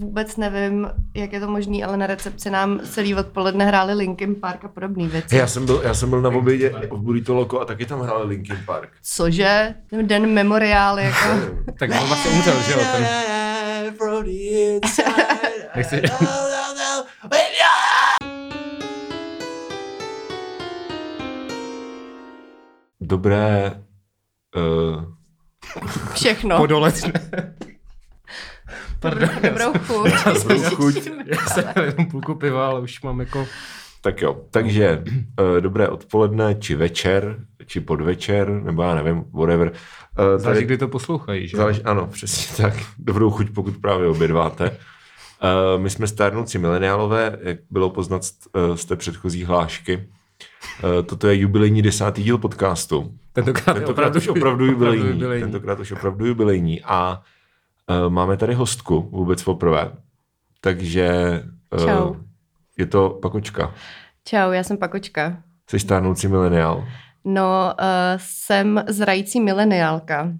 vůbec nevím, jak je to možné, ale na recepci nám celý odpoledne hráli Linkin Park a podobné věci. Já jsem byl, já jsem byl na obědě v Burrito Loco a taky tam hráli Linkin Park. Cože? Den memoriál, jako... Tak on vlastně umřel, že jo? Ten... Nechci... Dobré... Uh, Všechno. Podoletné. Pardon. Dobrou chuť. Dobrou chuť. Já jsem měl jenom půlku piva, ale už mám jako... tak jo, takže uh, dobré odpoledne, či večer, či podvečer, nebo já nevím, whatever. Uh, Záleží, kdy to poslouchají, že? Záleží, ano, přesně tak. Dobrou chuť, pokud právě obědváte. Uh, my jsme stárnoucí mileniálové, jak bylo poznat z, z té předchozí hlášky. Uh, toto je jubilejní desátý díl podcastu. Tentokrát, Tentokrát už opravdu jubilejní. jubilejní. Tentokrát už opravdu jubilejní. A máme tady hostku vůbec poprvé. Takže uh, Čau. je to Pakočka. Čau, já jsem Pakočka. Jsi stárnoucí mileniál. No, uh, jsem zrající mileniálka.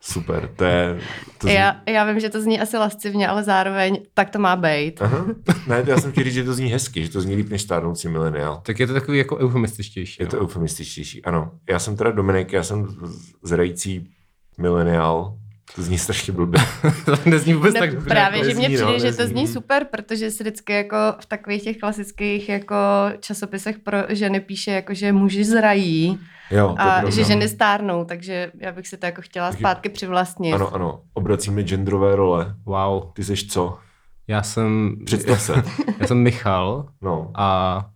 Super, to je... To zní... Já, já vím, že to zní asi lascivně, ale zároveň tak to má být. Aha. Ne, to já jsem chtěl říct, že to zní hezky, že to zní líp než stárnoucí mileniál. Tak je to takový jako eufemističtější. Je to no. eufemističtější, ano. Já jsem teda Dominik, já jsem zrající mileniál. To zní strašně blbě. to nezní vůbec Ne, tak dobře. právě, jako že mně nezní, no, přijde, že to zní super, protože se vždycky jako v takových těch klasických jako časopisech pro ženy píše, jako že muži zrají Jo, a pravda. že ženy stárnou, takže já bych si to jako chtěla zpátky přivlastnit. Ano, ano, obracíme genderové role. Wow. Ty seš co? Já jsem... Představ se. Já jsem Michal No. a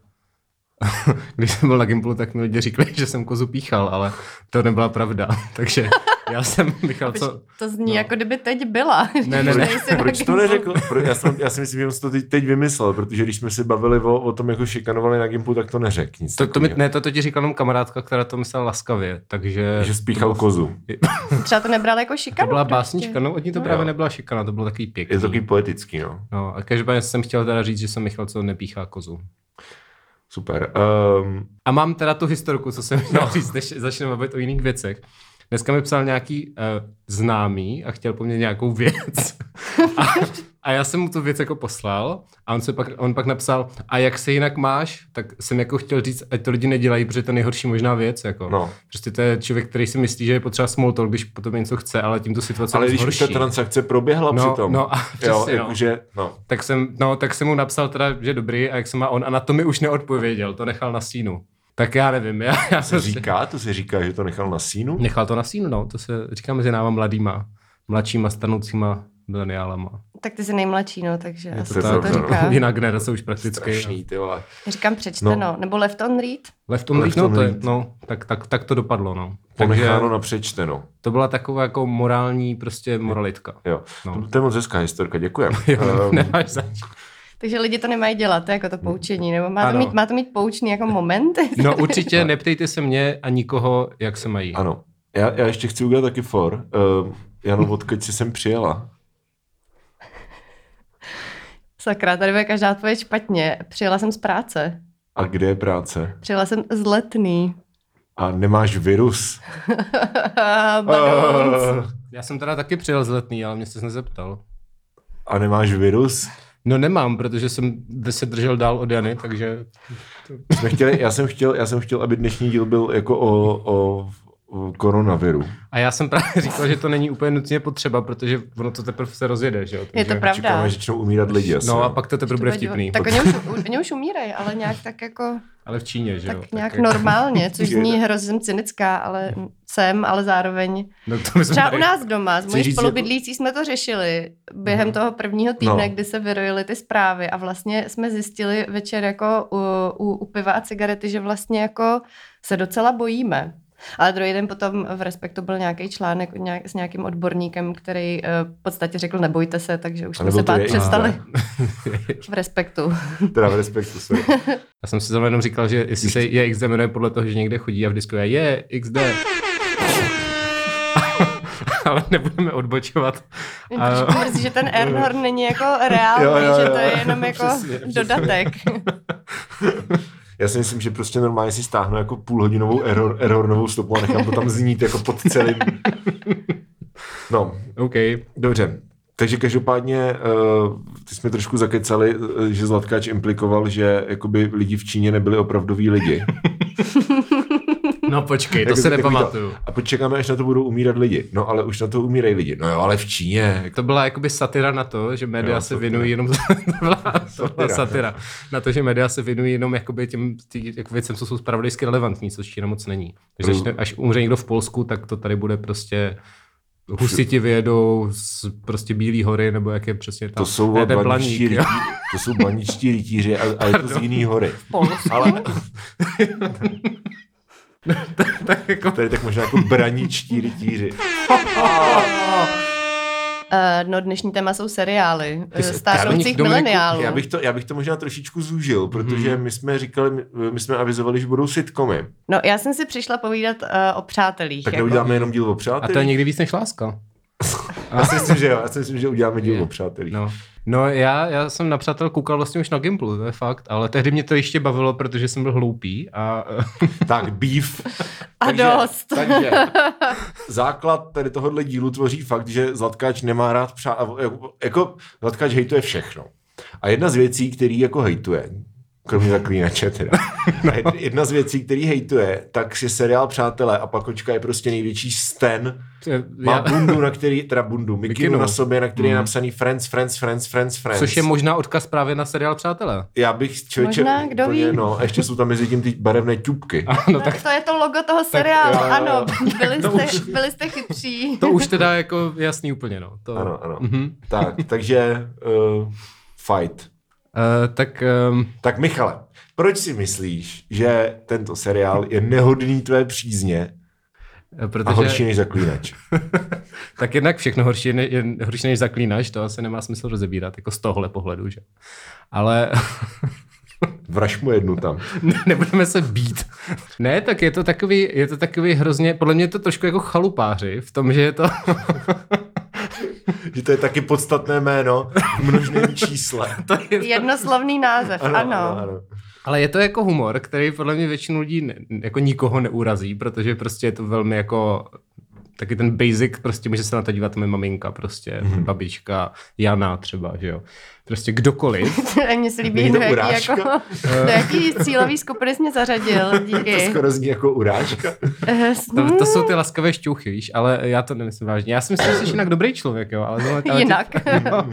když jsem byl na Gimplu, tak mi lidi říkali, že jsem kozu píchal, ale to nebyla pravda. Takže já jsem Michal, co... To zní No. jako kdyby teď byla. Ne, ne, ne. Proč to Gimplu. neřekl? Já, jsem, já si myslím, že jsem to teď, teď vymyslel, protože když jsme se bavili o, o tom, jako šikanovali na Gimpu, tak to neřekl. Nic To, to mi, ne, to, to ti říkala jenom kamarádka, která to myslela laskavě, takže... Že spíchal kozu. Třeba to nebral jako To šikanu. byla prostě. básnička, no od ní to No právě jo. nebyla šikana, to bylo takový pěkný. Je to takový poetický, no. No a každopádně jsem chtěl teda říct, že jsem Michal, co nepíchá kozu. Super. Um, A mám teda tu historku, co jsem chtěl říct, než začneme bavit o jiných věcech. Dneska mi psal nějaký uh, známý a chtěl po mně nějakou věc. A, a já jsem mu tu věc jako poslal a on, se pak, on pak napsal, a jak se jinak máš? Tak jsem jako chtěl říct, ať to lidi nedělají, protože to je nejhorší možná věc. Jako. No. Prostě to je člověk, který si myslí, že je potřeba small talk, když potom něco chce, ale tímto situace ale když už ta transakce proběhla No, přitom. no a jo, přesně, no. jakože, no. Tak jsem, no, tak jsem mu napsal teda, že dobrý a jak se má on a na to mi už neodpověděl, to nechal na sínu. Tak já nevím, já, já se jsem říká, to se říká, že to nechal na sínu. Nechal to na sínu, no, to se říká mezi náma mladýma, mladšíma, stanoucíma mileniálama. Tak ty jsi nejmladší, no, takže Je asi to tak, to no. říká. Jiná generace už prakticky. Strašný, ty vole. Říkám přečteno, No. nebo left on read. Left on Left read, no, on to je, read. no tak, tak, tak, to dopadlo, no. Takže Ponecháno na přečteno. to byla taková jako morální prostě moralitka. Jo. No. To, to je moc hezká historka, děkujem. Jo, Ehm, nemáš zač. Takže lidi to nemají dělat, to je jako to poučení, nebo má to, Ano. mít, má to mít poučný jako moment. No určitě neptejte se mě a nikoho, jak se mají. ano. Já, já ještě chci udělat taky for. Uh, Jano, odkud jsi sem přijela? Sakra, tady bude každá odpověď špatně. Přijela jsem z práce. A kde je práce? Přijela jsem z letný. A nemáš virus? Já jsem teda taky přijel z letný, ale mě se nezeptal. a nemáš virus? No nemám, protože jsem se držel dál od Jany, takže Jsme chtěli, já, jsem chtěl, já jsem chtěl, aby dnešní díl byl jako o, o koronaviru. A já jsem právě říkal, že to není úplně nutně potřeba, protože ono to teprve se rozjede, že jo? Je to pravda. Čekáme, že začnou umírat lidi. Asi, No a no. pak to teprve bude vtipný. Tak oni už, oni už umírají, ale nějak tak jako, Ale v Číně, že jo? tak nějak jako- normálně, což zní hrozně cynická, ale jsem, ale zároveň. No to my jsme Třeba tady... u nás doma, s mojí spolubydlící jsme to řešili během toho prvního týdne, No. kdy se vyrojily ty zprávy a vlastně jsme zjistili večer jako u, u, u piva a cigarety, že vlastně jako se docela bojíme. Ale druhý den potom v Respektu byl nějaký článek od nějak, s nějakým odborníkem, který uh, v podstatě řekl nebojte se, takže už A jsme se bát je přestali v Respektu. Teda v respektu, sorry. Já jsem si zrovna jenom říkal, že jestli se je XD jmenuje podle toho, že někde chodí a v disku je je XD. Ale nebudeme odbočovat. Trošku mrzí, že ten Ernhorn není jako reálný, Jo, jo, že jo. to je jenom jako Přesně, přesně. Já si myslím, že prostě normálně si stáhnu jako půlhodinovou error, errornovou stopu a nechám to tam znít jako pod celým. No, OK. dobře. Takže každopádně uh, ty jsme trošku zakecali, eh, že Zlatkáč implikoval, že jakoby lidi v Číně nebyli opravdoví lidi. No počkej, to se takový nepamatuju. A počekáme, až na to budou umírat lidi. No ale už na to umírají lidi. No jo, ale v Číně. To byla jakoby satira na to, že média Jo, se věnují jenom to byla, to byla Satira. Na to, že média se věnují jenom jakoby těm tý, jako věcem, co jsou spravodajsky relevantní, což Čína moc není. Takže Mm. až, až umře někdo v Polsku, tak to tady bude prostě husiti vyjedou z prostě Bílý hory, nebo jak je přesně tam. To jsou Ne, ten blaničtí planík, jo. rytí, to jsou blaničtí rytíři a, a je to z jiný hory. Polsku. Ale tak jako, tady tak možná jako braničtí rytíři. Uh, no dnešní téma jsou seriály. Uh, stárnoucích Dominiku, mileniálů. Já bych, to, já bych to možná trošičku zúžil, protože my jsme říkali, my, jsme avizovali, že budou sitcomy. No já jsem si přišla povídat uh, o přátelích. Tak jako. neuděláme jenom díl o a přátelích? to je někdy víc než láska. Já si myslím, že jo. Já si myslím, že uděláme díl Je. o přátelích. No, no já, já jsem na přátel koukal vlastně už na Gimplu, to je fakt, ale tehdy mě to ještě bavilo, protože jsem byl hloupý a Tak, beef. A dost. Takže základ tady tohohle dílu tvoří fakt, že Zlatkáč nemá rád přá... Jako, jako Zlatkáč hejtuje všechno. A jedna z věcí, který jako hejtuje, kromě zaklínače teda, jed- jedna z věcí, který hejtuje, tak je seriál Přátelé a Pakočka je prostě největší sten. Má bundu, na který, teda bundu, mikinu Mikinu. na sobě, na který je Mm. napsaný Friends, Friends, Friends, Friends, Friends. což je možná odkaz právě na seriál Přátelé. Já bych člověče... Možná, kdo úplně, ví. No, a ještě jsou tam mezi tím ty barevné ťupky. No No, tak to je to logo toho seriálu, jo. ano. Byli jste, už- byli jste chytří. to už teda jako jasný úplně, no. To, Ano, ano. Mhm. Tak, takže uh, fight. Uh, tak um, Tak Michale, proč si myslíš, že tento seriál je nehodný tvé přízně a protože horší než zaklínač? tak jednak všechno horší, ne, je horší než zaklínač, to asi nemá smysl rozebírat, jako z tohle pohledu, že? Ale Vraž mu jednu tam. ne, nebudeme se být. Ne, tak je to takový, je to takový hrozně, podle mě je to trošku jako chalupáři, v tom, že je to, Že to je taky podstatné jméno v množném čísle. to je, Jednoslovný název, ano. ano, ano. ale je to jako humor, který podle mě většinu lidí ne, jako nikoho neurazí, protože prostě je to velmi jako taky ten basic, prostě může se na to dívat moje maminka, prostě mm-hmm. babička, Jana třeba, že jo. Prostě kdokoliv. Mně se líbí, to do jaký, jako, do jaký cílový skupiny jsi mě zařadil. To Díky. skoro zní jako urážka. Eh, To, to jsou ty laskavé šťouchy, víš, ale já to nemyslím vážně. Já si myslím, že jsi jinak dobrý člověk, jo, ale, ale, ale Jinak. No,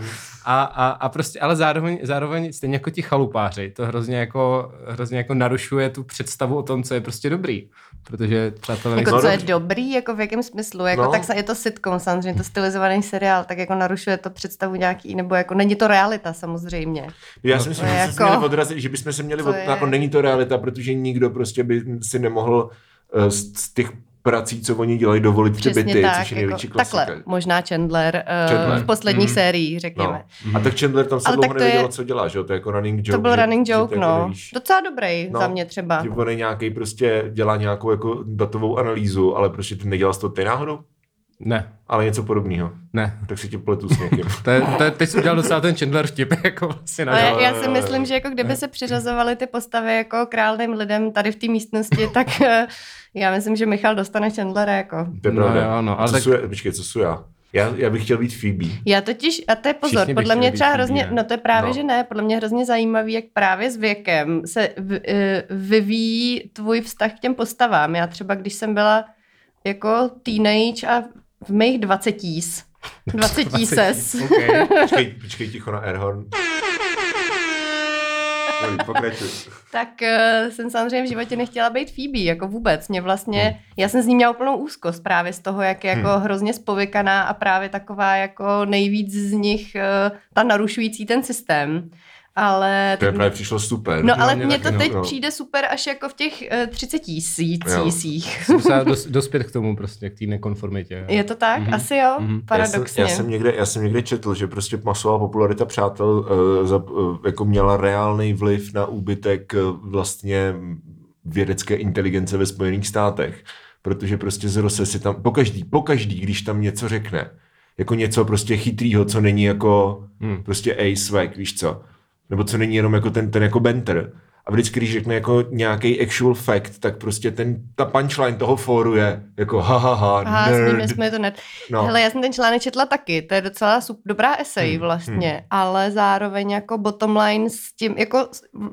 a, a, a, prostě, ale zároveň, zároveň stejně jako ti chalupáři, to hrozně jako, hrozně jako narušuje tu představu o tom, co je prostě dobrý. Protože přátelé Jako co je dobrý, jako v jakém smyslu, jako No. tak je to sitcom samozřejmě, to stylizovaný seriál, tak jako narušuje to představu nějaký, nebo jako není to realita samozřejmě. Já si myslím, že bychom se jako- měli odrazit, že bychom se měli, To od, je- jako není to realita, protože nikdo prostě by si nemohl eh, z, těch prací, co oni dělají, dovolit ty Přesně byty, tak, což je největší jako, klasika. takhle, možná Chandler, uh, Chandler. v posledních Mm. sériích, řekněme. No. A tak Chandler tam se Ale dlouho to je- co dělá, že jo? To je jako running joke. To byl že, running že joke, ty jako no. nevíš. Docela dobrý No. za mě třeba. Že on nějaký prostě dělá nějakou jako datovou analýzu, ale prostě ty nedělal to ty náhodou, Ne, ale něco podobného. ne. Tak si tě pletu s někým. To je, to je, teď jsi udělal docela ten Chandler vtip, jako vlastně na já jo, si jo, myslím, jo. že jako kdyby se přiřazovaly ty postavy jako králným lidem tady v té místnosti, tak eh, já myslím, že Michal dostane Chandlera jako. To je No jo, no, ale co tak- jsou, počkej, co jsou já? já? Já bych chtěl být Phoebe. Já totiž, a to je pozor, Všichni podle mě třeba Phoebe, hrozně, ne? no to je právě, No. že ne, podle mě hrozně zajímavý, jak právě s věkem se v, eh, vyvíjí tvůj vztah k těm postavám. Já třeba, když jsem byla jako teenage a v mých dvacetís, dvacetí-ses, Okay. Počkej, počkej ticho na Airhorn. Pokračuj. tak uh, jsem samozřejmě v životě nechtěla být Phoebe, jako vůbec. Mě vlastně, já jsem z ní měla úplnou úzkost právě z toho, jak je jako Hmm. hrozně spovykaná a právě taková jako nejvíc z nich uh, ta narušující ten systém. Ale To je právě přišlo super. No ale mně to no, teď no. přijde super až jako v těch uh, 30 tisících. Dos, dospět k tomu prostě, k té nekonformitě. Je to tak? Mhm. Asi jo, Mhm. paradoxně. Já jsem, já, jsem někde, já jsem někde četl, že prostě masová popularita přátel uh, za, uh, jako měla reálný vliv na úbytek uh, vlastně vědecké inteligence ve Spojených státech. Protože prostě zrose si tam, pokaždý, pokaždý, když tam něco řekne, jako něco prostě chytrýho, co není jako Hmm. prostě A swag, víš co? Nebo co není jenom jako ten, ten jako benter. a vždycky, když řekne jako nějaký actual fact, tak prostě ten, ta punchline toho fóru je jako ha, ha, ha Aha, s nerd. jsme to net. No. Hele, já jsem ten článek četla taky, to je docela super, dobrá esej Hmm, vlastně, hmm. ale zároveň jako bottom line s tím, jako,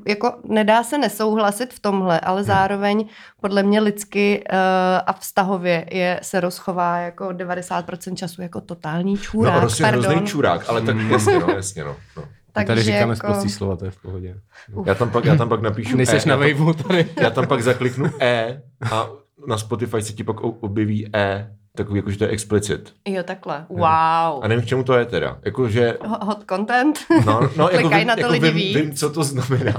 jako nedá se nesouhlasit v tomhle, ale Hmm. zároveň podle mě lidsky uh, a vztahově je, se rozchová jako 90% času jako totální čurák, No, prostě pardon. hrozný čurák, ale tak jasně, no, jasně, no. no. My tady říkáme jako, jako... slova, to je v pohodě. Já tam pak, já tam pak napíšu Nejseš e, na já, tam, waveu tady. já tam pak zakliknu E a na Spotify se ti pak objeví E, takový jako, že to je explicit. Jo, takhle. Wow. A nevím, k čemu to je teda. Jakože, Ho- Hot content. no, no jako, vím, na to jako lidi vím, vím, co to znamená.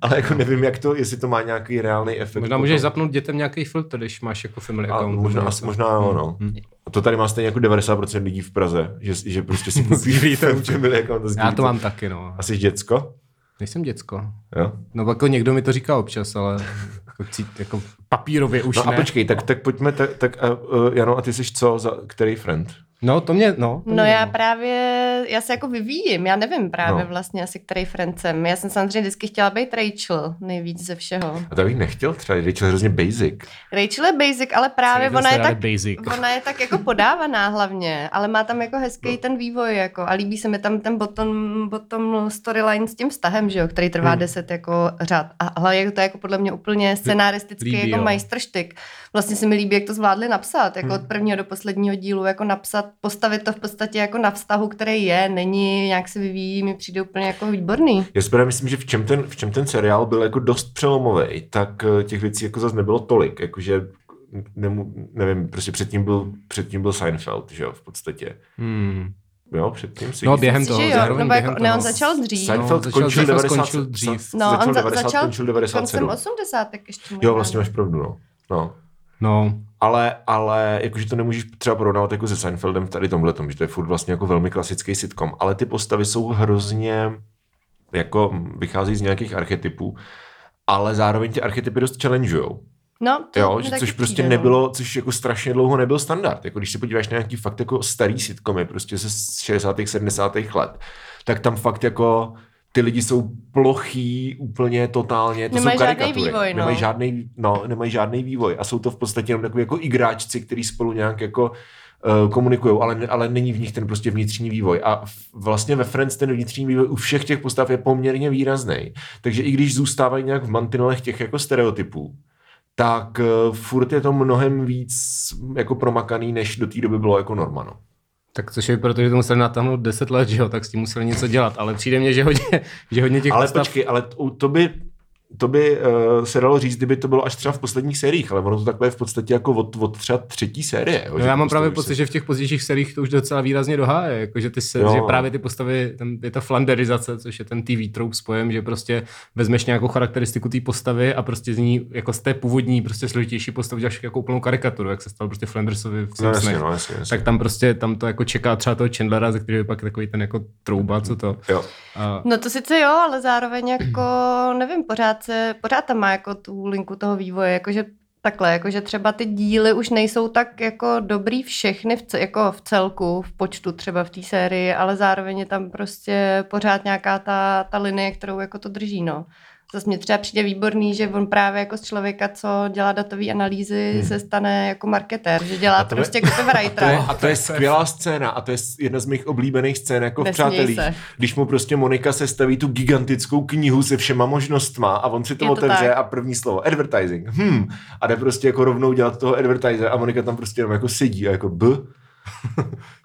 Ale jako nevím, jak to, jestli to má nějaký reálný efekt. Možná potom. můžeš zapnout dětem nějaký filtr, když máš jako family A account. možná, asi, něco. možná jo, no. Hmm. A to tady má stejně jako 90% lidí v Praze, že, že prostě si koupíš account a Já to mám taky, no. A jsi děcko? Nejsem děcko. Jo? No jako někdo mi to říká občas, ale jako, cít, jako papírově už No ne. a počkej, tak, tak pojďme, tak, tak uh, uh, Jano, a ty jsi co, za který friend? No to mě, no. To No mě, já právě, já se jako vyvíjím, já nevím právě No. no. vlastně asi který friend jsem. Já jsem samozřejmě vždycky chtěla být Rachel, nejvíc ze všeho. A to bych nechtěl třeba, Rachel je hrozně basic. Rachel je basic, ale právě ona je, tak, basic. ona je tak jako podávaná hlavně, ale má tam jako hezký ten vývoj jako a líbí se mi tam ten bottom, bottom storyline s tím vztahem, že jo, který trvá Hmm. deset jako řád. A hlavně to je jako podle mě úplně scenaristický Líbí, jako majstrštyk. Vlastně se mi líbí, jak to zvládli napsat, jako Hmm. od prvního do posledního dílu, jako napsat, postavit to v podstatě jako na vztahu, který je, není, nějak se vyvíjí, mi přijde úplně jako výborný. Já si právě myslím, že v čem, ten, v čem ten seriál byl jako dost přelomový, tak eh, těch věcí jako zase nebylo tolik, jakože nemu, nevím, prostě předtím byl, předtím byl Seinfeld, že jo, v podstatě. Hmm. Jo, předtím si No, během toho, že jo, nebo jako, během ne, on toho. začal dřív. Seinfeld No, začal končil, dřív a 90, skončil dřív. No, začal on za, 90, začal končil 97. koncem 80. ještě. Jo, možná, vlastně no. máš pravdu, no. no. No, Ale, ale jakože to nemůžeš třeba porovnávat jako se Seinfeldem tady tomhle že to je furt vlastně jako velmi klasický sitcom, ale ty postavy jsou hrozně jako vychází z nějakých archetypů, ale zároveň ty archetypy dost challengeujou. No, to Jo, že, což prostě přijde, no. nebylo, což jako strašně dlouho nebyl standard. Jako když se podíváš na nějaký fakt jako starý sitcomy, prostě ze 60. 70. let, tak tam fakt jako ty lidi jsou plochý úplně totálně, to Nemají jsou karikatury. vývoj, no. Nemají žádný, no, nemají žádný vývoj a jsou to v podstatě jenom takový jako igráčci, který spolu nějak jako uh, komunikují, ale, ale není v nich ten prostě vnitřní vývoj. A vlastně ve Friends ten vnitřní vývoj u všech těch postav je poměrně výrazný. Takže i když zůstávají nějak v mantinelech těch jako stereotypů, tak uh, furt je to mnohem víc jako promakaný, než do té doby bylo jako norma. Tak což je proto, že to museli natáhnout 10 let, že jo, tak s tím museli něco dělat, ale přijde mně, že hodně, že hodně těch Ale postav... počkej, ale to by to by uh, se dalo říct, kdyby to bylo až třeba v posledních sériích, ale ono to takhle je v podstatě jako od, od třeba třetí série. Jo, No že já mám postavy právě se- pocit, že v těch pozdějších seriích to už docela výrazně doháje, jakože ty se, Jo. že právě ty postavy, tam je ta flanderizace, což je ten TV trope s pojem, že prostě vezmeš nějakou charakteristiku té postavy a prostě z ní, jako z té původní, prostě složitější postavy děláš jako úplnou karikaturu, jak se stal prostě Flandersovi v No jasně, no jasně, jasně. tak tam prostě, tam to jako čeká třeba toho Chandlera, ze kterého je pak takový ten jako trouba, co to. Jo. A, No to sice jo, ale zároveň jako, nevím, pořád, se, pořád tam má jako tu linku toho vývoje, jakože takhle, jakože třeba ty díly už nejsou tak jako dobrý všechny v, jako v celku, v počtu třeba v té sérii, ale zároveň je tam prostě pořád nějaká ta, ta linie, kterou jako to drží, no. Zase mě třeba přijde výborný, že on právě jako z člověka, co dělá datové analýzy, hmm. se stane jako marketér, že dělá A to je- prostě copywritera. A to je skvělá scéna a to je jedna z mých oblíbených scén jako v Nesměj Přátelích. se. Když mu prostě Monika sestaví tu gigantickou knihu se všema možnostma a on si to, Je to otevře tak. a první slovo advertising. Hm. A jde prostě jako rovnou dělat toho advertiser a Monika tam prostě jenom jako sedí a jako b.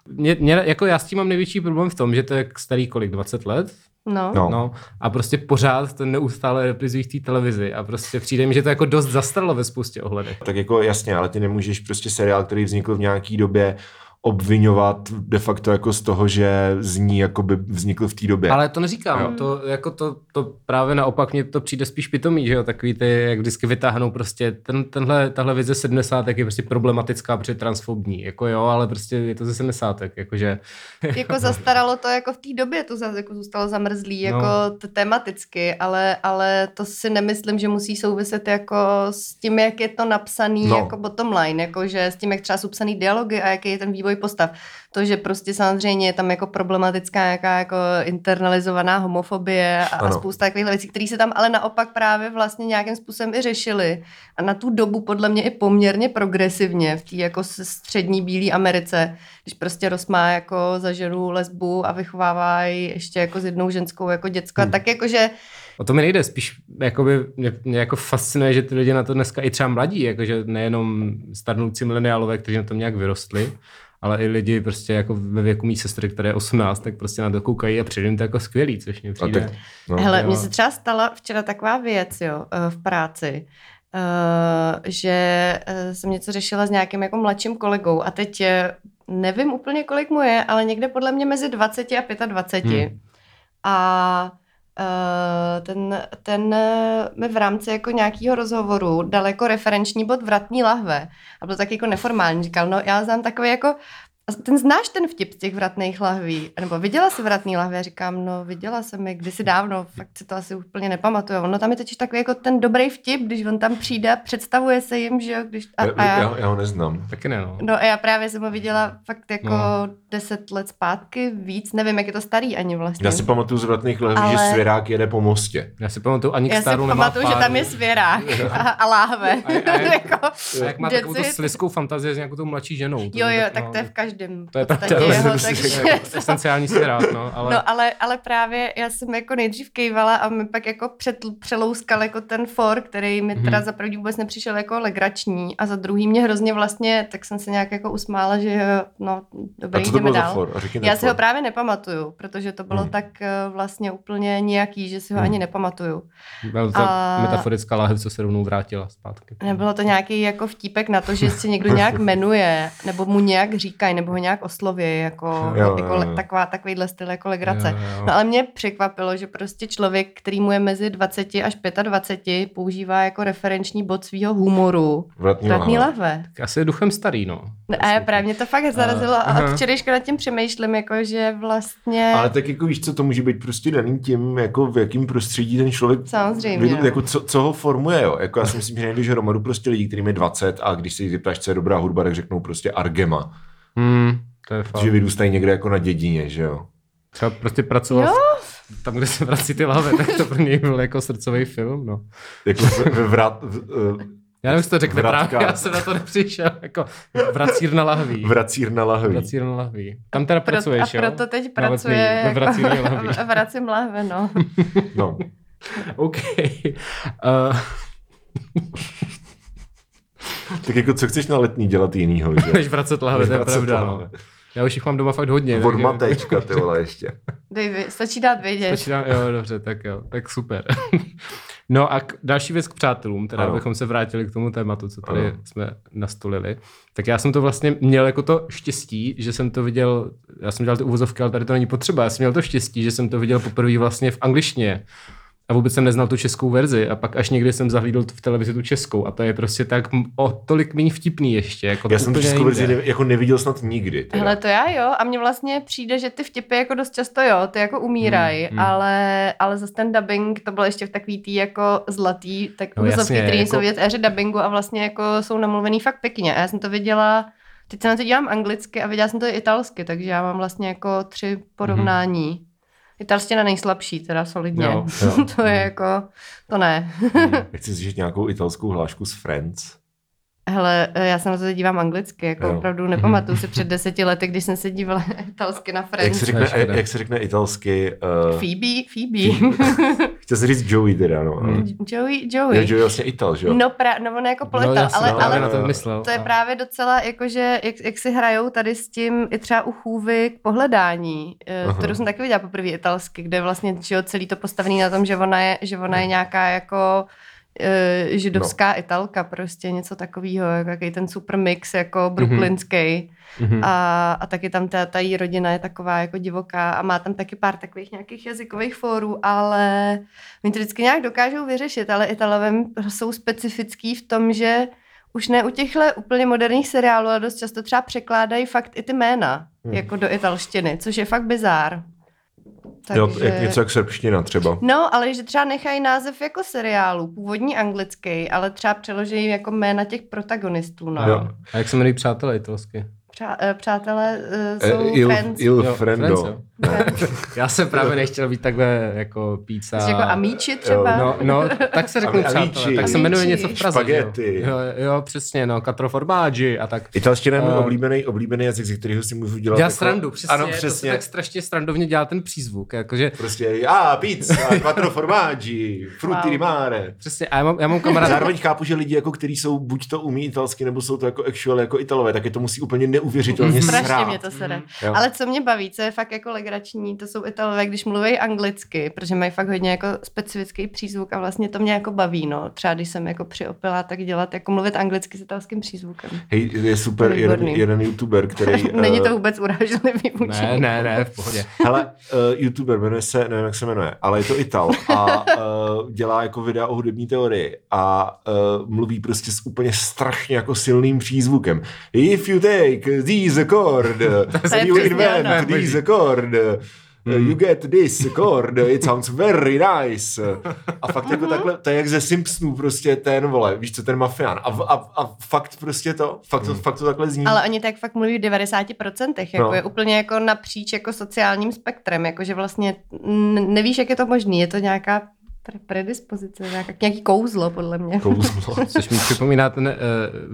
mě, mě, jako já s tím mám největší problém v tom, že to je starý kolik, 20 let? No. No. No, a prostě pořád to neustále reprizují v té televizi a prostě přijde mi, že to jako dost zastaralo ve spoustě ohledech. Tak jako jasně, ale ty nemůžeš prostě seriál, který vznikl v nějaký době, obvinovat de facto jako z toho, že z ní jako by vznikl v té době. Ale to neříkám, Jo. to, jako to, to právě naopak mně to přijde spíš pitomý, že jo, takový ty, jak vždycky vytáhnou prostě, ten, tenhle, tahle vize 70 je prostě problematická, protože je transfobní, jako jo, ale prostě je to ze 70 jakože, jako zastaralo to jako v té době, to zase jako zůstalo zamrzlý, No. jako t- tematicky, ale, ale to si nemyslím, že musí souviset jako s tím, jak je to napsaný No. no. jako bottom line, jako že s tím, jak třeba jsou psaný dialogy a jaký je ten vývoj vývoj postav. To, že prostě samozřejmě je tam jako problematická nějaká jako internalizovaná homofobie a, a spousta takových věcí, které se tam ale naopak právě vlastně nějakým způsobem i řešily. A na tu dobu podle mě i poměrně progresivně v té jako střední bílé Americe, když prostě Ross má jako za ženu lesbu a vychovává ji ještě jako s jednou ženskou jako děcko. Hmm. Tak jakože O to mi nejde, spíš jakoby, mě, mě jako fascinuje, že ty lidi na to dneska i třeba mladí, jakože nejenom starnoucí mileniálové, kteří na tom nějak vyrostli, ale i lidi prostě jako ve věku mý sestry, které je 18, tak prostě na to koukají a přijde jim to jako skvělý, což mě A přijde. tak, no. Hele, mně se třeba stala včera taková věc, jo, eh, v práci, eh, že eh, jsem něco řešila s nějakým jako mladším kolegou a teď nevím úplně, kolik mu je, ale někde podle mě mezi 20 a 25. Hmm. A ten, ten eh, mi v rámci jako nějakého rozhovoru dal jako referenční bod vratní lahve. A byl tak jako neformální. Říkal, no já znám takový jako a ten znáš ten vtip z těch vratných lahví? Nebo viděla jsi vratný lahve? Já říkám, no viděla jsem je kdysi dávno, fakt si to asi úplně nepamatuju. Ono tam je totiž takový jako ten dobrý vtip, když on tam přijde, představuje se jim, že jo, když... A, a já, já, já, ho neznám. Taky ne, no. No a já právě jsem ho viděla fakt jako No. deset let zpátky, víc, nevím, jak je to starý ani vlastně. Já si pamatuju z vratných lehví, Ale- že svěrák jede po mostě. Já si pamatuju, ani k já si pamatuju, že tam je svěrák a, a láhve. A- a- a- jako, A jak má takovou tu sliskou fantazii s nějakou tou mladší ženou. Jo, jo, tak, tak no, to je v každém To je pravda, jeho, ale takže... esenciální svěrák, no, ale... No ale, ale právě já jsem jako nejdřív kejvala a mi pak jako před, přelouskal jako ten for, který mi teda Mhm. za první vůbec nepřišel jako legrační a za druhý mě hrozně vlastně, tak jsem se nějak jako usmála, že jo, no dobrý, A co to jdeme bylo za dál. for? A řekni Já si ho for. právě nepamatuju, protože to bylo Hmm. tak eh, vlastně úplně nějaký, že si ho Hmm. ani nepamatuju. Byla to A- metaforická láhev, co se rovnou vrátila zpátky. Nebylo to nějaký jako vtípek na to, že si někdo nějak jmenuje, nebo mu nějak říkají, nebo ho nějak osloví, jako, Jo, jako jo, jo. le- taková, takovýhle styl jako legrace. Jo, jo. No ale mě překvapilo, že prostě člověk, který mu je mezi 20 až 25, používá jako referenční bod svého humoru. Vratní Vratný lahve. Tak asi je duchem starý, no. No A já právě mě to fakt zarazilo a od včerejška nad tím přemýšlím, jako že vlastně... Ale tak jako víš co, to může být prostě daný tím, jako v jakém prostředí ten člověk, Samozřejmě, no. jako co, co ho formuje, jo. Jako já si myslím, že najdeš hromadu prostě lidí, kterým je 20 a když se jich zeptáš, co je dobrá hudba, tak řeknou prostě Argema. Hmm, to je fakt. Že vyrůstají někde jako na dědině, že jo. Třeba prostě pracoval Jo? v- tam, kde se vrací ty lahve, tak to pro něj byl jako srdcový film, no. Jako ve, vrat, v, eh, Já nevím, to řekne Vratka. právě, já jsem na to nepřišel, jako vracírna lahví. vracír na lahví. Vracírna lahví. Tam teda Pro, pracuješ, a jo? proto teď Na pracuje jako, vracírně lahví. vracím lahve, no. No. OK. Uh, Tak jako co chceš na letní dělat jinýho, že? než vracet lahve, to je pravda, lahve. no. Já už jich mám doma fakt hodně. Od matečka, ty vole, ještě. Dej, stačí dát vědět. Počítám, jo, dobře, tak jo, tak super. No a k, další věc k přátelům, teda Ano. abychom se vrátili k tomu tématu, co tady Ano. jsme nastolili. Tak já jsem to vlastně měl jako to štěstí, že jsem to viděl, já jsem dělal ty uvozovky, ale tady to není potřeba, já jsem měl to štěstí, že jsem to viděl poprvé vlastně v angličtině. A vůbec jsem neznal tu českou verzi a pak až někdy jsem zahlídl v televizi tu českou a to je prostě tak o tolik méně vtipný ještě. Jako Já jsem tu českou verzi ne, jako neviděl snad nikdy. Teda. Hele, to já jo, a mně vlastně přijde, že ty vtipy jako dost často jo, ty jako umírají, Hmm, hmm, ale, ale za ten dubbing to bylo ještě v takový tý jako zlatý, tak No jasně, který jako- jsou v éře dubbingu a vlastně jako jsou namluvený fakt pěkně. A já jsem to viděla, teď se na to dělám anglicky a viděla jsem to i italsky, takže já mám vlastně jako tři porovnání. Hmm. Italština nejslabší, teda solidně. Jo, jo. to je jako, to ne. Chci slyšet nějakou italskou hlášku z Friends. Hele, já se na to teď dívám anglicky, jako Jo. opravdu nepamatuju si před deseti lety, když jsem se dívala italsky na Jak Friends. se řekne, škoda. jak se řekne italsky? Uh, Phoebe, Phoebe. chtěl jsem říct Joey teda, no. Hmm. Hmm. Joey, Jo, Joey. Joey je vlastně Ital, že jo? No, pra, no on je jako No polital, jasně, ale, no, ale na to myslel. to je a- právě docela, jakože, jak, jak si hrajou tady s tím, i třeba u chůvy k pohledání, eh, Aha. kterou jsem taky viděla poprvé italsky, kde vlastně že jo, celý to postavený na tom, že ona je, že ona je nějaká jako eh, židovská no. italka, prostě něco takového, jako jaký ten super mix jako brooklynský. Mhm. A, a taky tam ta, ta její rodina je taková jako divoká a má tam taky pár takových nějakých jazykových fórů, ale oni to vždycky nějak dokážou vyřešit, ale Italové jsou specifický v tom, že už ne u těchto úplně moderních seriálů, ale dost často třeba překládají fakt i ty jména, Hmm. jako do italštiny, což je fakt bizár. Jo, jak něco jak srbština třeba. No, ale že třeba nechají název jako seriálu, původní anglický, ale třeba přeloží jako jména těch protagonistů, no. Jo. A jak se jmenují přátelé italsky? Přá, eh, přátelé uh, Eh, jsou Il, friends. il Jo, friendo. Friends, jo. Já jsem právě nechtěl být takhle jako pizza. Jsi jako amíči třeba? No, no, tak se řeknu přátelé. amici. Tak se jmenuje něco v Praze. Spaghetti. Jo, jo, přesně, no, quattro formaggi a tak. Italština je můj Eh, oblíbený, oblíbený jazyk, ze kterého si můžu dělat. Dělá jako- srandu, přesně. Ano, To se přesně. tak strašně srandovně dělá ten přízvuk. Jakože, Prostě, a pizza, quattro formaggi, frutti Wow. di mare. přesně, a já mám, já mám kamaráda, Zároveň chápu, že lidi, jako, kteří jsou buď to umí italsky, nebo jsou to jako actual jako italové, tak je to musí úplně neuvěřitelně Strašně srát. mě to sere. Jo. Ale co mě baví, co je fakt jako legrační, to jsou Italové, když mluví anglicky, protože mají fakt hodně jako specifický přízvuk a vlastně to mě jako baví, no. Třeba když jsem jako přiopila, tak dělat, jako mluvit anglicky s italským přízvukem. Hej, je super je jeden, jeden youtuber, který... Není eh, to vůbec urážlivý vůči. ne, ne, ne, v pohodě. Hele, uh, youtuber, jmenuje se, nevím, jak se jmenuje, ale je to Ital a uh, dělá jako videa o hudební teorii a uh, mluví prostě s úplně strašně jako silným přízvukem. If you take this chord, je you invent this chord, uh, you get this chord, it sounds very nice. A fakt jako takhle, to je jak ze Simpsonů prostě ten, vole, víš co, ten mafián. A, a, a fakt prostě to, fakt to, fakt to takhle zní. Ale oni tak fakt mluví v 90%, jako No. je úplně jako napříč jako sociálním spektrem, jakože vlastně n- nevíš, jak je to možný, je to nějaká pre- predispozice, nějaká, nějaký kouzlo, podle mě. Kouzlo. Což mi připomíná ten uh,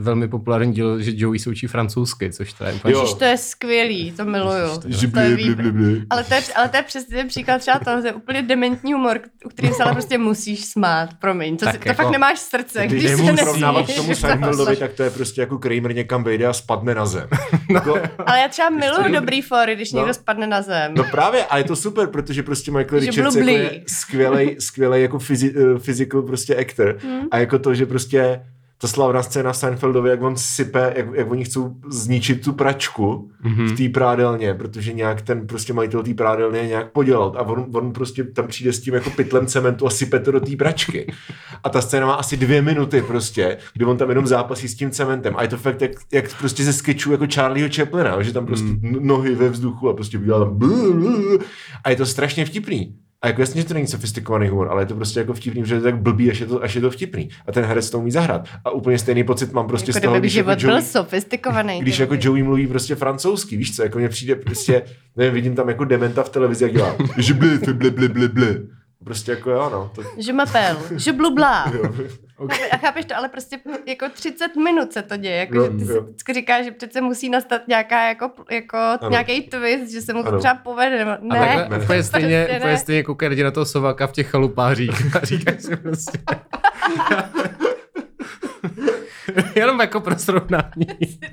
velmi populární díl, že Joey se učí francouzsky, což to je úplně... Jo. Ježiš, to je skvělý, to miluju. Že To je bli, bli, bli, výborný. bli. Ale to, je, ale to je přesně ten příklad třeba toho, že je úplně dementní humor, u kterým se ale prostě musíš smát, promiň. To, Tak si, to jako- fakt nemáš srdce, Když se srovnávat k nesmíš. tomu Seinfeldovi, tak to je prostě jako Kramer někam vejde a spadne na zem. Jako, Ale já třeba miluju dobrý fory, když No. někdo spadne na zem. no právě, ale je to super, protože prostě Michael Že Richards jako je skvělej, skvělej jako fyzi, uh, physical prostě actor. Hmm. A jako to, že prostě ta slavná scéna v Seinfeldovi, jak on sype, jak, jak oni chcou zničit tu pračku Mhm. v té prádelně, protože nějak ten prostě majitel té prádelny je nějak podělal a on, on prostě tam přijde s tím jako pytlem cementu a sype to do té pračky. A ta scéna má asi dvě minuty prostě, kdy on tam jenom zápasí s tím cementem a je to fakt jak, jak prostě ze sketchů jako Charlieho Chaplina, že tam prostě n- nohy ve vzduchu a prostě udělá tam blu, blu, a je to strašně vtipný. A jako jasně, že to není sofistikovaný humor, ale je to prostě jako vtipný, protože je to tak blbý, až je to, až je to vtipný. A ten herec to umí zahrát. A úplně stejný pocit mám prostě jako z toho, když jako život byl Joey, sofistikovaný. když jako. Joey mluví prostě francouzsky, víš co, jako mně přijde prostě, nevím, vidím tam jako dementa v televizi, jak dělá, že ble, ble, ble, ble, ble. Prostě jako jo, no. To, Je m'appelle, jo. A chápeš to, ale prostě jako 30 minut se to děje, jako, Jo, že ty si jo. vždycky říkáš, že přece musí nastat nějaká jako, jako nějaký twist, že se mu to Ano. třeba povede, A ne. takhle úplně stejně, prostě úplně ne. stejně koukají lidi na toho sováka v těch chalupářích a říkají si prostě... Jenom jako pro srovnání.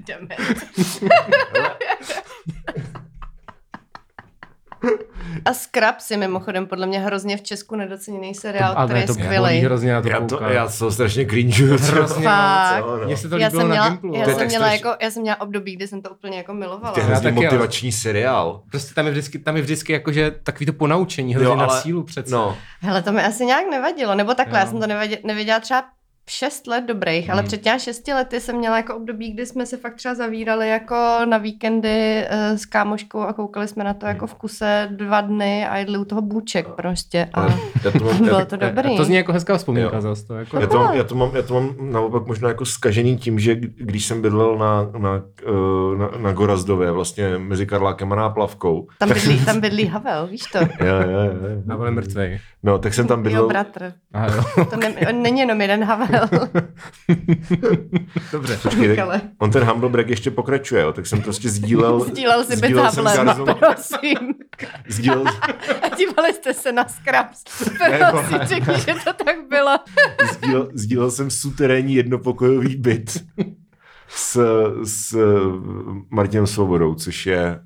A Scrubs je mimochodem podle mě hrozně v Česku nedoceněný seriál, Ale který je to skvělý. hrozně na to Já, to, já to strašně cringe. Hrozně Fakt. moc, jo, no. Se to Já líbilo jsem, na měla, Gimplu. já, To je jsem měla strašně- jako, já jsem měla období, kdy jsem to úplně jako milovala. To je Já hrozně taky, jo. motivační seriál. Prostě tam je vždycky, tam je vždycky jakože takový to ponaučení, hrozně na sílu přece. No, Hele, to mi asi nějak nevadilo, nebo takhle, Jo. já jsem to nevěděla, nevěděla třeba šest let dobrých, ale před těmi šesti lety jsem měla jako období, kdy jsme se fakt třeba zavírali jako na víkendy uh, s kámoškou a koukali jsme na to jako v kuse dva dny a jedli u toho bůček prostě. A já to mám, bylo já, to Eh, dobrý. To zní jako hezká vzpomínka Jo. zase. To jako... já, to mám, já, to mám, já to mám naopak možná jako skažený tím, že když jsem bydlel na, na, eh, na, na Gorazdově, vlastně mezi Karlákem a Náplavkou. Tam bydlí, tam bydlí Havel, víš to? Jo, jo, jo. A byl mrtvej. No, tak jsem tam bydlel, bratr. Aha, jo. To ne, on není jenom jeden Havel. Dobře. Počkej, tak on ten humble break ještě pokračuje, jo, tak jsem prostě sdílel... Sdílel si byt sdílel jsem Havlem, garzon- prosím. Sdílel, A dívali jste se na Scraps. Prosím, řekni, že to tak bylo. sdílel, sdílel jsem suterénní jednopokojový byt s, s Martinem Svobodou, což je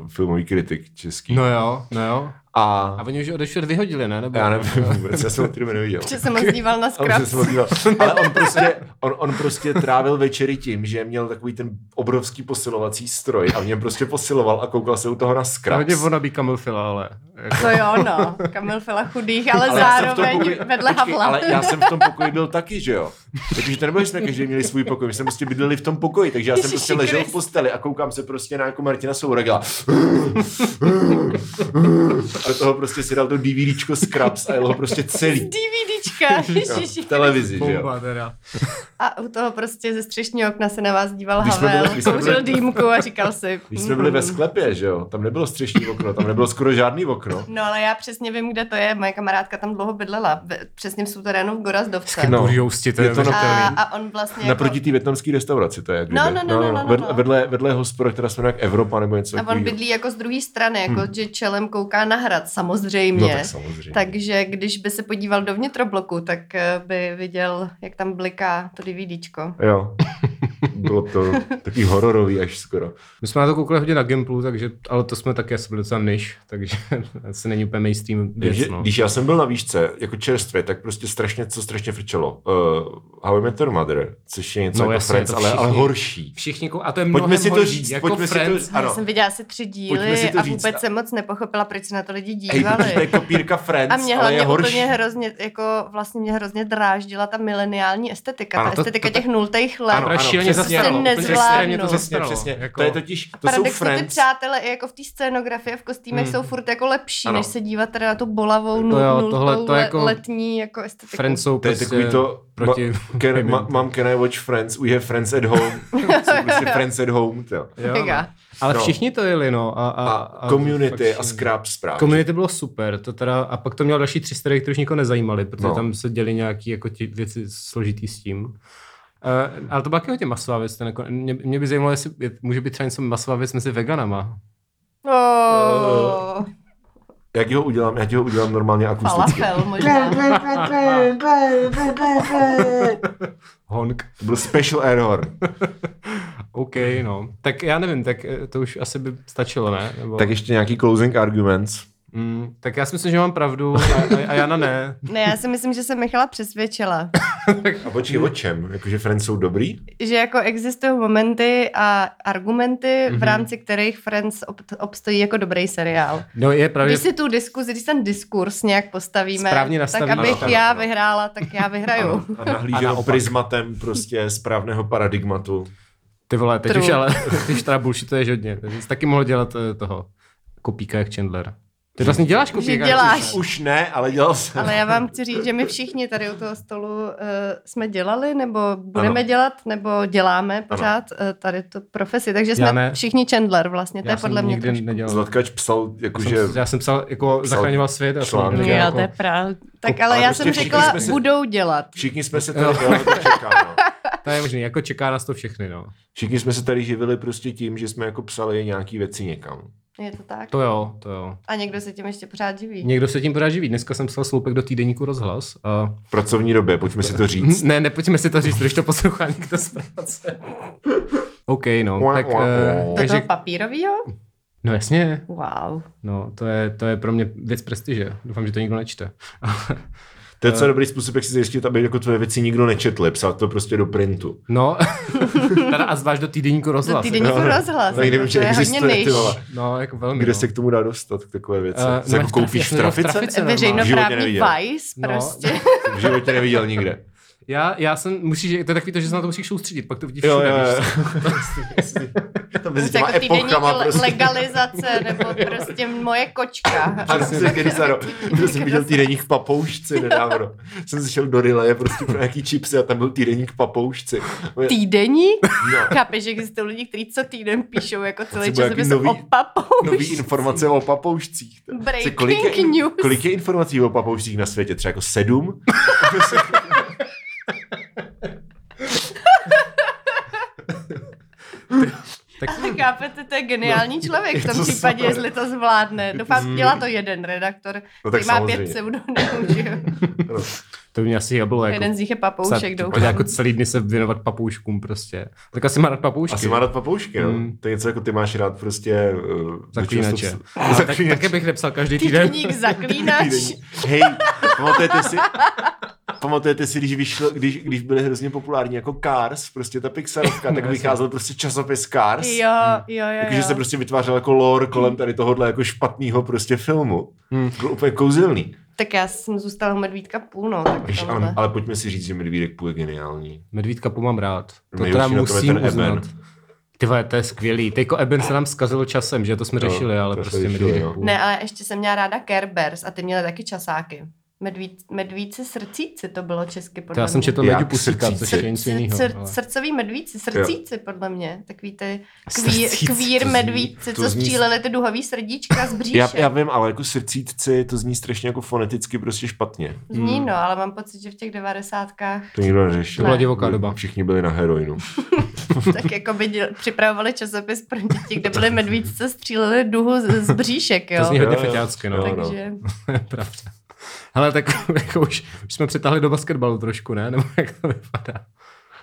uh, filmový kritik český. No jo, no jo. A A oni už odešli vyhodili, ne? Nebo... já nevím vůbec, já jsem ho tedy neviděl. Že jsem díval na Scraps. jsem ho. Ale on prostě, on, on prostě trávil večery tím, že měl takový ten obrovský posilovací stroj a v něm prostě posiloval a koukal se u toho na A Scraps. hodně ona by Kamil Fila, ale... Jako... To jo, no. Kamil Fila chudých, ale, Ale zároveň pokoji- vedle počkej, Havla. Ale já jsem v tom pokoji byl taky, že jo. Takže to nebylo, že jsme každý měli svůj pokoj, my jsme prostě bydleli v tom pokoji, takže já jsem prostě ležel v posteli a koukám se prostě na jako Martina Souraga. A do toho prostě si dal to DVDčko Scrubs a jel ho prostě Z celý. DVDčka, ježiši. v televizi, že jo. Bomba teda. A u toho prostě ze střešního okna se na vás díval Když Havel, byli- kouřil dýmku a říkal si... Když jsme byli ve sklepě, že jo, tam nebylo střešní okno, tam nebylo skoro žádný okno. No ale já přesně vím, kde to je. Moje kamarádka tam dlouho bydlela. Přesně v suterénu v Gorazdovce. No. Kurjousti, to je, to. A, a on vlastně Naproti té větnamské restauraci, to je No, kdyby. no, no, no, no, no, Vedle, no. vedle, vedle hospoda, která se jmenuje jak Evropa nebo něco A on bydlí jako z druhé strany, jako Hmm. že čelem kouká na hrad, samozřejmě. No tak samozřejmě. Takže když by se podíval do vnitrobloku, tak eh, by viděl, jak tam bliká to DVDčko. Jo. Bylo to takový hororový až skoro. My jsme na to koukali hodně na Gimplu, takže, ale to jsme taky asi byli docela niž, takže asi není úplně mainstream věc, Takže, no. když já jsem byl na výšce, jako čerstvě, tak prostě strašně, co strašně frčelo. Uh, How I Met Your Mother, což je něco No jako jasně, Friends, to ale, ale horší. Všichni, a to je Pojďme mnohem si to horší, říct, jako pojďme si to Friends. říct. Já Ano. jsem viděla asi tři díly Pojďme si to a říct. vůbec jsem moc nepochopila, proč se na to lidi Hej, dívali. protože to je kopírka Friends, A mě ale je hlavně horší. úplně hrozně, jako vlastně mě hrozně dráždila ta mileniální estetika, Ano, ta to- estetika to- těch nultých let. Ano, Ano, šíleně přesně, zastaralo. úplně extrémně to Přesně, přesně. Jako, To je totiž, to jsou Paradoxně ty Friends, přátelé i jako v té scénografii a v kostýmech Hmm. jsou furt jako lepší, Ano. než se dívat teda na tu bolavou To nul, jo, nultou tohle to le- jako- letní jako estetiku. Friends jsou to je prostě takový to, proti... ma, can, ma, mám can I watch Friends, we have Friends at home. jsou prostě Friends at home, to. Jo, no. Ale No. všichni to jeli, no. A, a, A, community a. Scraps právě. Community bylo super, to teda, a pak to mělo další tři které už nikoho nezajímaly, protože No. no. tam se děly nějaké jako věci složitý s tím. Uh, ale to byla taky hodně masová věc. Ten, jako, mě, mě, by zajímalo, jestli je, může být třeba něco masová věc mezi veganama. Oh, Já ti ho udělám, já ti ho udělám normálně akusticky. falafel možná. Honk. To byl special error. OK, no. Tak já nevím, tak eh, to už asi by stačilo, ne? Nebo, Tak ještě nějaký closing arguments. mm, tak já si myslím, že mám pravdu a, a, a Jana ne. Ne, já si myslím, že jsem Michala přesvědčila, A počkej, o čem? Jakože Friends jsou dobrý? že jako existují momenty a argumenty, v Mhm. rámci kterých Friends ob- obstojí jako dobrý seriál. No je pravdě, Když si tu diskuzi, když ten diskurs nějak postavíme, Správně tak abych Ano, já ano. vyhrála, tak já vyhraju. Ano, a naopak. prismatem prostě správného paradigmatu. ty vole, teď True. už ale, teď už teda bullshituješ hodně. Jsi taky mohl dělat eh, toho kopíka jak Chandler. Ty vlastně děláš kopíka. jak děláš. Chandler. Už ne, ale dělal jsem. Ale já vám chci říct, že my všichni tady u toho stolu uh, jsme dělali, nebo budeme Ano. dělat, nebo děláme pořád uh, tady tu profesi. Takže jsme ne. všichni Chandler vlastně. To Já je podle jsem mě nikdy trošku. nedělal. Zlatkač psal, Já jakože... jsem, já jsem psal, jako psal zachraňoval svět. Jsem články. nikdy Jo, jako, to je pravda. Tak ale ale já prostě jsem řekla, si- budou dělat. Všichni jsme se tady, jo, to čeká, no. to je možný, jako čeká nás to všechny, no. Všichni jsme se tady živili prostě tím, že jsme jako psali nějaký věci někam. Je to tak? To jo, to jo. A někdo se tím ještě pořád živí. Někdo se tím pořád živí. Dneska jsem psal sloupek do týdeníku rozhlas. A... V pracovní době, pojďme si to říct. Ne, nepojďme si to říct, když to poslouchá někdo z práce. OK, no. Tak, eh, Do takže, papírovýho? no jasně, Wow. no, to je, to je pro mě věc prestiže. Doufám, že to nikdo nečte. To je co dobrý způsob, jak si zjistit, aby jako tvoje věci nikdo nečetl. Psát to prostě do printu. No, teda a zvlášť do týdeníku Do rozhlas. týdeníku No, no. rozhlas. Tak nevím, jako, že to je hodně existuje, ty nejš. vole. No, jako velmi. Kde no. se k tomu dá dostat, k takové věci? Eh, Se no, jako koupíš v nedělal v trafice? Veřejnoprávní. Vice No. prostě. V životě neviděl nikde. Já, já jsem, musíš, to je takový to, že se na to musíš soustředit, pak to vidíš Jo, všude, jo, jo. To mezi Prostě těma jako epochama le- prostě. legalizace, nebo prostě moje kočka. A jsem kedy se to jsem viděl týdeník v papoušci nedávno. Jsem si šel do Rileje prostě pro nějaký chipsy a tam byl týdeník v papoušci. Týdeník? No, Chápeš, že existují lidi, kteří co týden píšou jako celý Potřebuji časopis o papoušcích. nový informace o papoušcích. Breaking kolik, je, news. kolik je informací o papoušcích na světě? Třeba jako sedm? Tak, Chápete, to je geniální člověk v Je tom to případě, super. jestli to zvládne. Doufám, dělá to jeden redaktor, No tak který má samozřejmě. pět pseudonymů, že jo? to by mě asi bylo jako... Jeden z nich je papoušek, doufám. jako celý dny se věnovat papouškům prostě. Tak asi má rád papoušky. Asi má rád papoušky, no. Mm. To je něco jako ty máš rád prostě... Uh, Zaklínače. Ale tak, Zaklínače. také bych nepsal každý týden. Týdeník zaklínač. Hej, pamatujete si, pamatujete si, když, vyšlo, když, když byly hrozně populární jako Cars, prostě ta Pixarovka, tak No, vycházel prostě časopis Cars. Jo, jo, jo, Jakože se prostě vytvářel jako lore kolem tady tohohle jako špatného prostě filmu. Hmm. Bylo úplně kouzelný. Tak já jsem zůstala u Medvídka půl, no. Tak Víš, ale, ale pojďme si říct, že Medvídek půl je geniální. Medvídka půl mám rád. To teda musím ten Eben. uznat. Ty vole, to je skvělý. Teďko Eben se nám zkazilo časem, že to jsme Jo, řešili, ale to prostě mi řešili, no. půl. Ne, ale ještě jsem měla ráda Kerbers a ty měly taky časáky. Medví, medvíci srdcíci to bylo česky podle To já jsem četl Meďu Pusíka, což srdcíci? je něco jiného. sr- ale- srdcoví medvíci, srdcíci podle mě. Takový ty kvír, Srdcíci, kvír to zní- medvíci, to co zní- stříleli ty duhový srdíčka z bříše. Já, já vím, ale jako srdcítci, to zní strašně jako foneticky prostě špatně. Zní no, ale mám pocit, že v těch devadesátkách To nikdo neřešil. To byla divoká doba. Všichni byli na heroinu. tak jako by děl, připravovali časopis pro děti, kde byly medvíci, co stříleli duhu z, z bříšek, jo. To zní hodně Jo, jo. feťácky, no. Jo, no. Takže Pravda. Hele, tak jako už, už jsme přetáhli do basketbalu trošku, ne? Nebo jak to vypadá?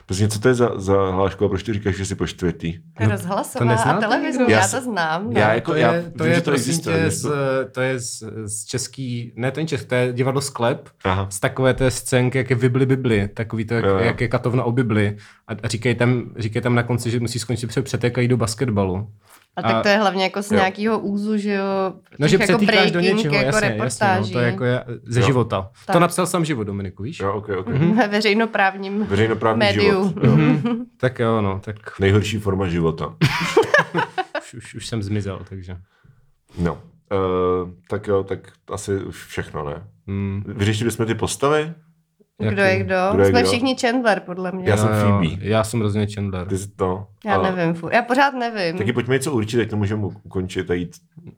Prostě co to je za, za hlášku a proč ty říkáš, že jsi po čtvrtý? to je No, rozhlasová a televizní, někdo? já, Já to znám. No. já jako- to já je, vím, to je to existuje, že z, to- je z, z český, ne ten česk, to je divadlo Sklep, Aha. z takové té scénky, jak je Bibli Bibli, takový to, jak, Jo, jo. jak je katovna o Bibli. A, a říkají, tam, říkají tam na konci, že musí skončit před přetékají do basketbalu. A tak to je hlavně jako z Jo. nějakého úzu, že jo, No, že jako přetýkáš do breaking, něčeho, jako jasně, jasně, reportáží. no, to je jako je ze Jo. života. Tak. To napsal sám život, Dominiku, víš? Jo, ok, ok. Mhm. Ve veřejnoprávním Veřejnoprávní médiu. život. Jo. Tak jo, no, tak Nejhorší forma života. už, už, už jsem zmizel, takže. No. Uh, tak jo, tak asi už všechno, ne? Hmm. Vyřešili jsme ty postavy? Kdo je kdo? Kdo je Jsme kdo? všichni Chandler, podle mě. Já jsem Phoebe. Já jsem rozhodně Chandler. Ty jsi to. Já a- nevím, já pořád nevím. Taky pojďme něco určit, ať to můžeme ukončit a jít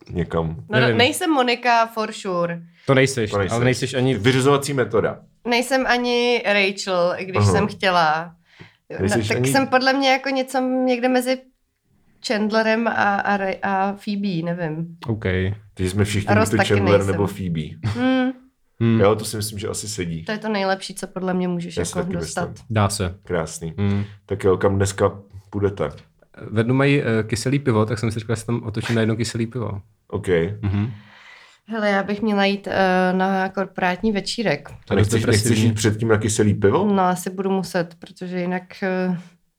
někam. No, Nevím. nejsem Monika for sure. To nejseš, To nejseš. ale nejseš ani... Vyřizovací metoda. Nejsem ani Rachel, i když Aha. jsem chtěla. No, tak ani- jsem podle mě jako něco někde mezi Chandlerem a, a, a Phoebe, nevím. OK. Takže jsme všichni buď Chandler nejsem. nebo Phoebe. Hmm, Hmm. Jo, to si myslím, že asi sedí. to je to nejlepší, co podle mě můžeš Já si jako dostat. myslím. Dá se. Krásný. Hmm. Tak jo, kam dneska půjdete? Ve dnu mají uh, kyselý pivo, tak jsem si říkal, že se tam otočím na jedno kyselý pivo. OK. Mhm. Hele, já bych měla jít uh, na korporátní večírek. A nechceš, nechceš jít předtím na kyselý pivo? No, asi budu muset, protože jinak uh,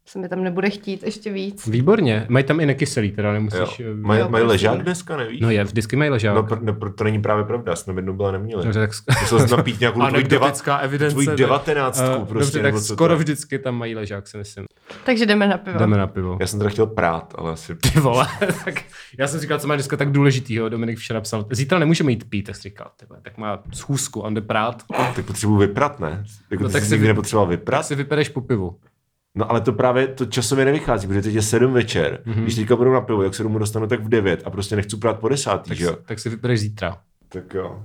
se mi tam nebude chtít ještě víc. Výborně. Mají tam i nekyselý, teda nemusíš... Jo. eh, Mají Jo, mají prosím. ležák dneska, nevíš? No je, vždycky mají ležák. No, pr- ne, pr- to není právě pravda, jsme jednou byla neměli. Dobře, tak... Musel jsi napít nějakou tvoji, deva, evidence. tvoji ne? devatenáctku Eh, prostě. Dobře, tak skoro to vždycky tam mají ležák, si myslím. Takže jdeme na pivo. Jdeme na pivo. Já jsem teda chtěl prát, ale asi... Ty vole, tak já jsem říkal, co má dneska tak důležitýho. Dominik včera psal, zítra nemůžeme jít pít, tak jsem říkal, ty vole, tak má schůzku, on jde prát, Tak potřebuji vyprat, ne? Jako No no, tak si nepotřeboval tak vyprat? si vypereš po pivu. No ale to právě to časově nevychází, protože teď je sedm večer. Mhm. Mm-hmm. Když teďka budu na pivo, jak se domů dostanu tak v devět a prostě nechci prát po desátý, Tak, že jo? tak si vypereš zítra. Tak jo.